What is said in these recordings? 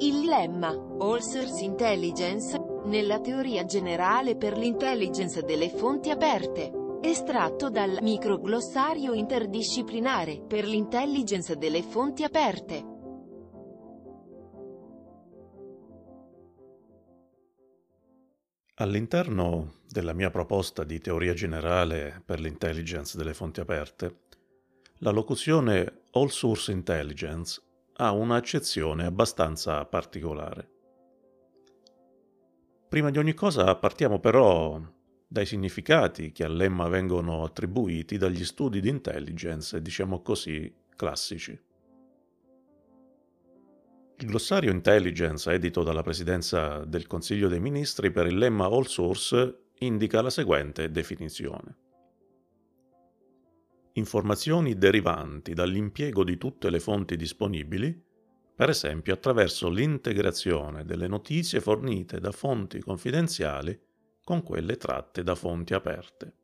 Il lemma, All Source Intelligence, nella teoria generale per l'intelligence delle fonti aperte. Estratto dal microglossario interdisciplinare per l'intelligence delle fonti aperte. All'interno della mia proposta di teoria generale per l'intelligence delle fonti aperte, la locuzione All Source Intelligence ha un'accezione abbastanza particolare. Prima di ogni cosa partiamo però dai significati che al lemma vengono attribuiti dagli studi di intelligence, diciamo così, classici. Il glossario intelligence edito dalla Presidenza del Consiglio dei Ministri per il lemma all source indica la seguente definizione informazioni derivanti dall'impiego di tutte le fonti disponibili, per esempio attraverso l'integrazione delle notizie fornite da fonti confidenziali con quelle tratte da fonti aperte.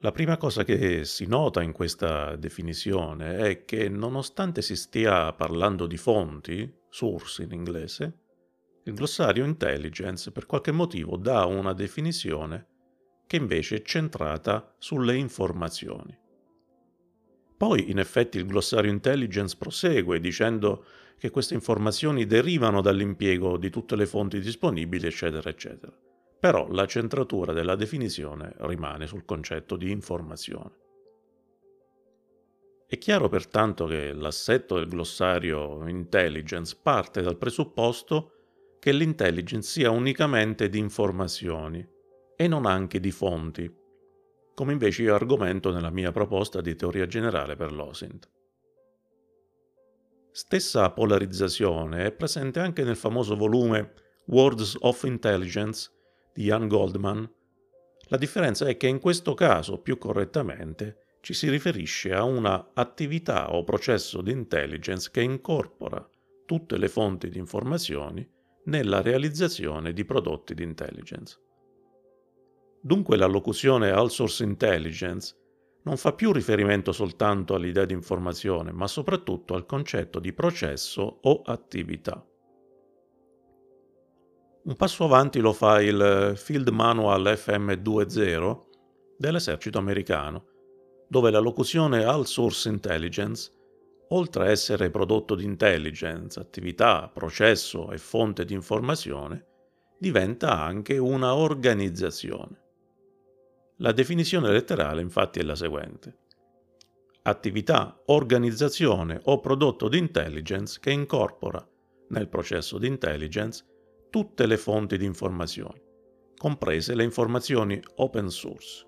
La prima cosa che si nota in questa definizione è che nonostante si stia parlando di fonti, source in inglese, il glossario intelligence per qualche motivo dà una definizione che invece è centrata sulle informazioni. Poi, in effetti, il glossario intelligence prosegue dicendo che queste informazioni derivano dall'impiego di tutte le fonti disponibili, eccetera, eccetera. Però la centratura della definizione rimane sul concetto di informazione. È chiaro pertanto che l'assetto del glossario intelligence parte dal presupposto che l'intelligence sia unicamente di informazioni e non anche di fonti, come invece io argomento nella mia proposta di teoria generale per l'OSINT. Stessa polarizzazione è presente anche nel famoso volume Words of Intelligence di Ian Goldman. La differenza è che in questo caso, più correttamente, ci si riferisce a una attività o processo di intelligence che incorpora tutte le fonti di informazioni nella realizzazione di prodotti di intelligence. Dunque la locuzione all source intelligence non fa più riferimento soltanto all'idea di informazione, ma soprattutto al concetto di processo o attività. Un passo avanti lo fa il Field Manual FM20 dell'esercito americano, dove la locuzione all source intelligence, oltre a essere prodotto di intelligence, attività, processo e fonte di informazione, diventa anche una organizzazione. La definizione letterale infatti è la seguente. Attività, organizzazione o prodotto di intelligence che incorpora nel processo di intelligence tutte le fonti di informazioni, comprese le informazioni open source.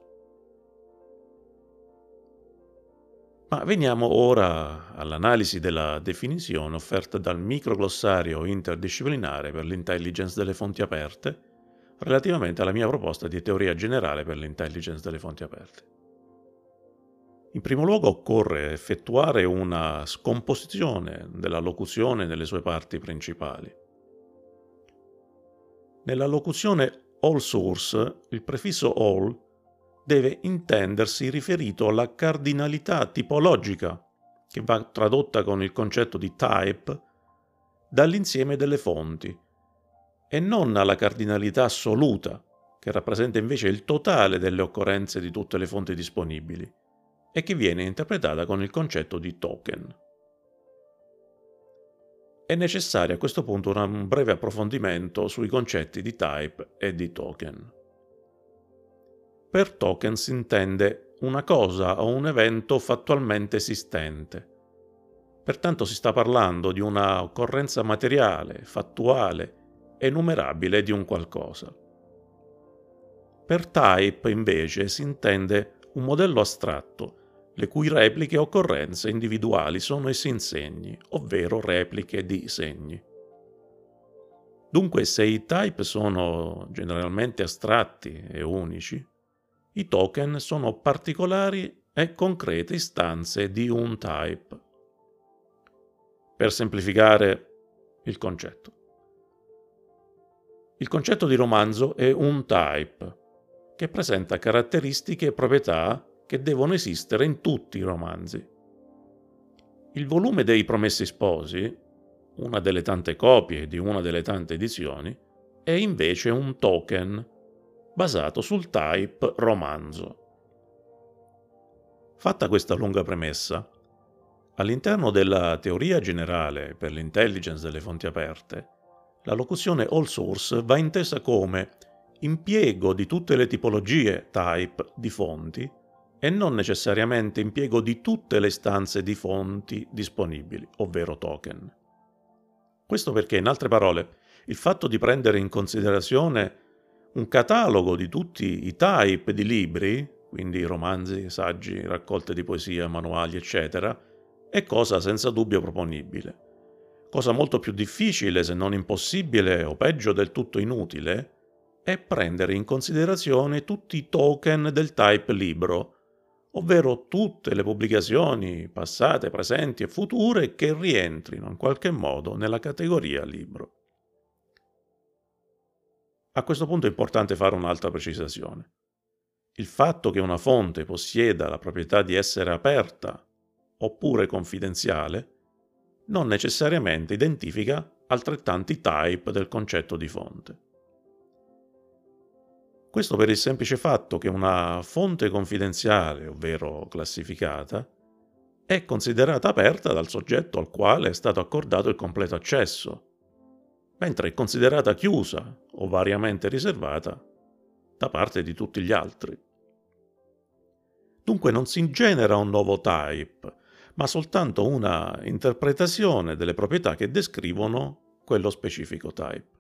Ma veniamo ora all'analisi della definizione offerta dal microglossario interdisciplinare per l'intelligence delle fonti aperte relativamente alla mia proposta di teoria generale per l'intelligence delle fonti aperte. In primo luogo occorre effettuare una scomposizione della locuzione nelle sue parti principali. Nella locuzione all source il prefisso all deve intendersi riferito alla cardinalità tipologica, che va tradotta con il concetto di type, dall'insieme delle fonti, e non alla cardinalità assoluta, che rappresenta invece il totale delle occorrenze di tutte le fonti disponibili e che viene interpretata con il concetto di token. È necessario a questo punto un breve approfondimento sui concetti di type e di token. Per token si intende una cosa o un evento fattualmente esistente. Pertanto si sta parlando di una occorrenza materiale, fattuale, enumerabile di un qualcosa. Per type invece si intende un modello astratto, le cui repliche o occorrenze individuali sono i sinsegni, ovvero repliche di segni. Dunque se i type sono generalmente astratti e unici, i token sono particolari e concrete istanze di un type. Per semplificare il concetto. Il concetto di romanzo è un type, che presenta caratteristiche e proprietà che devono esistere in tutti i romanzi. Il volume dei Promessi Sposi, una delle tante copie di una delle tante edizioni, è invece un token basato sul type romanzo. Fatta questa lunga premessa, all'interno della teoria generale per l'intelligence delle fonti aperte, la locuzione all source va intesa come impiego di tutte le tipologie type di fonti e non necessariamente impiego di tutte le istanze di fonti disponibili, ovvero token. Questo perché, in altre parole, il fatto di prendere in considerazione un catalogo di tutti i type di libri, quindi romanzi, saggi, raccolte di poesia, manuali, eccetera, è cosa senza dubbio proponibile. Cosa molto più difficile, se non impossibile o peggio del tutto inutile, è prendere in considerazione tutti i token del type libro, ovvero tutte le pubblicazioni passate, presenti e future che rientrino in qualche modo nella categoria libro. A questo punto è importante fare un'altra precisazione. Il fatto che una fonte possieda la proprietà di essere aperta oppure confidenziale non necessariamente identifica altrettanti type del concetto di fonte. Questo per il semplice fatto che una fonte confidenziale, ovvero classificata, è considerata aperta dal soggetto al quale è stato accordato il completo accesso, mentre è considerata chiusa o variamente riservata da parte di tutti gli altri. Dunque non si genera un nuovo type, ma soltanto una interpretazione delle proprietà che descrivono quello specifico type.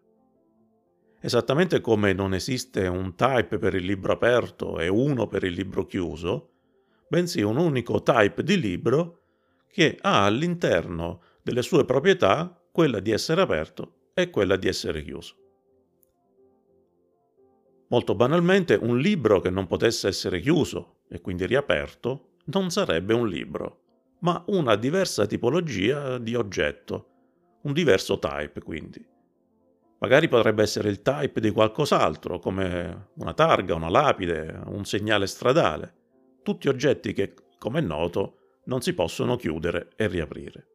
Esattamente come non esiste un type per il libro aperto e uno per il libro chiuso, bensì un unico type di libro che ha all'interno delle sue proprietà quella di essere aperto e quella di essere chiuso. Molto banalmente, un libro che non potesse essere chiuso e quindi riaperto non sarebbe un libro, ma una diversa tipologia di oggetto, un diverso type quindi. Magari potrebbe essere il type di qualcos'altro, come una targa, una lapide, un segnale stradale. Tutti oggetti che, come è noto, non si possono chiudere e riaprire.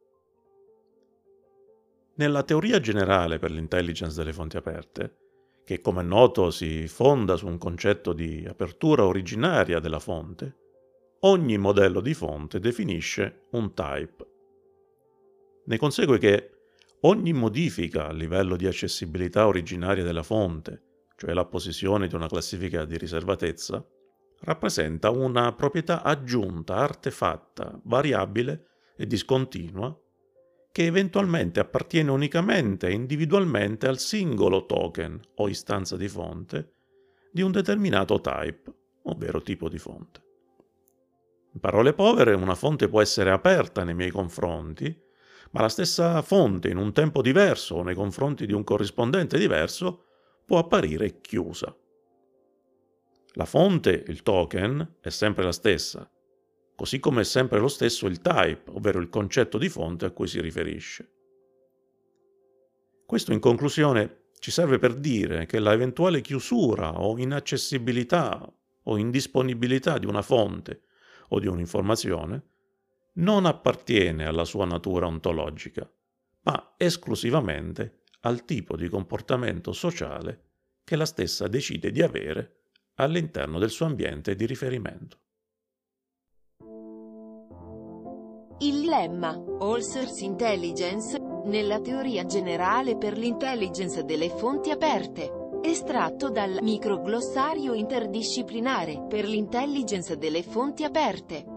Nella teoria generale per l'intelligence delle fonti aperte, che come è noto si fonda su un concetto di apertura originaria della fonte, ogni modello di fonte definisce un type. Ne consegue che Ogni modifica a livello di accessibilità originaria della fonte, cioè la posizione di una classifica di riservatezza, rappresenta una proprietà aggiunta, artefatta, variabile e discontinua che eventualmente appartiene unicamente e individualmente al singolo token o istanza di fonte di un determinato type, ovvero tipo di fonte. In parole povere, una fonte può essere aperta nei miei confronti ma la stessa fonte in un tempo diverso o nei confronti di un corrispondente diverso può apparire chiusa. La fonte, il token, è sempre la stessa, così come è sempre lo stesso il type, ovvero il concetto di fonte a cui si riferisce. Questo in conclusione ci serve per dire che la eventuale chiusura o inaccessibilità o indisponibilità di una fonte o di un'informazione non appartiene alla sua natura ontologica, ma esclusivamente al tipo di comportamento sociale che la stessa decide di avere all'interno del suo ambiente di riferimento. Il lemma All Source Intelligence nella teoria generale per l'intelligence delle fonti aperte, estratto dal microglossario interdisciplinare per l'intelligence delle fonti aperte.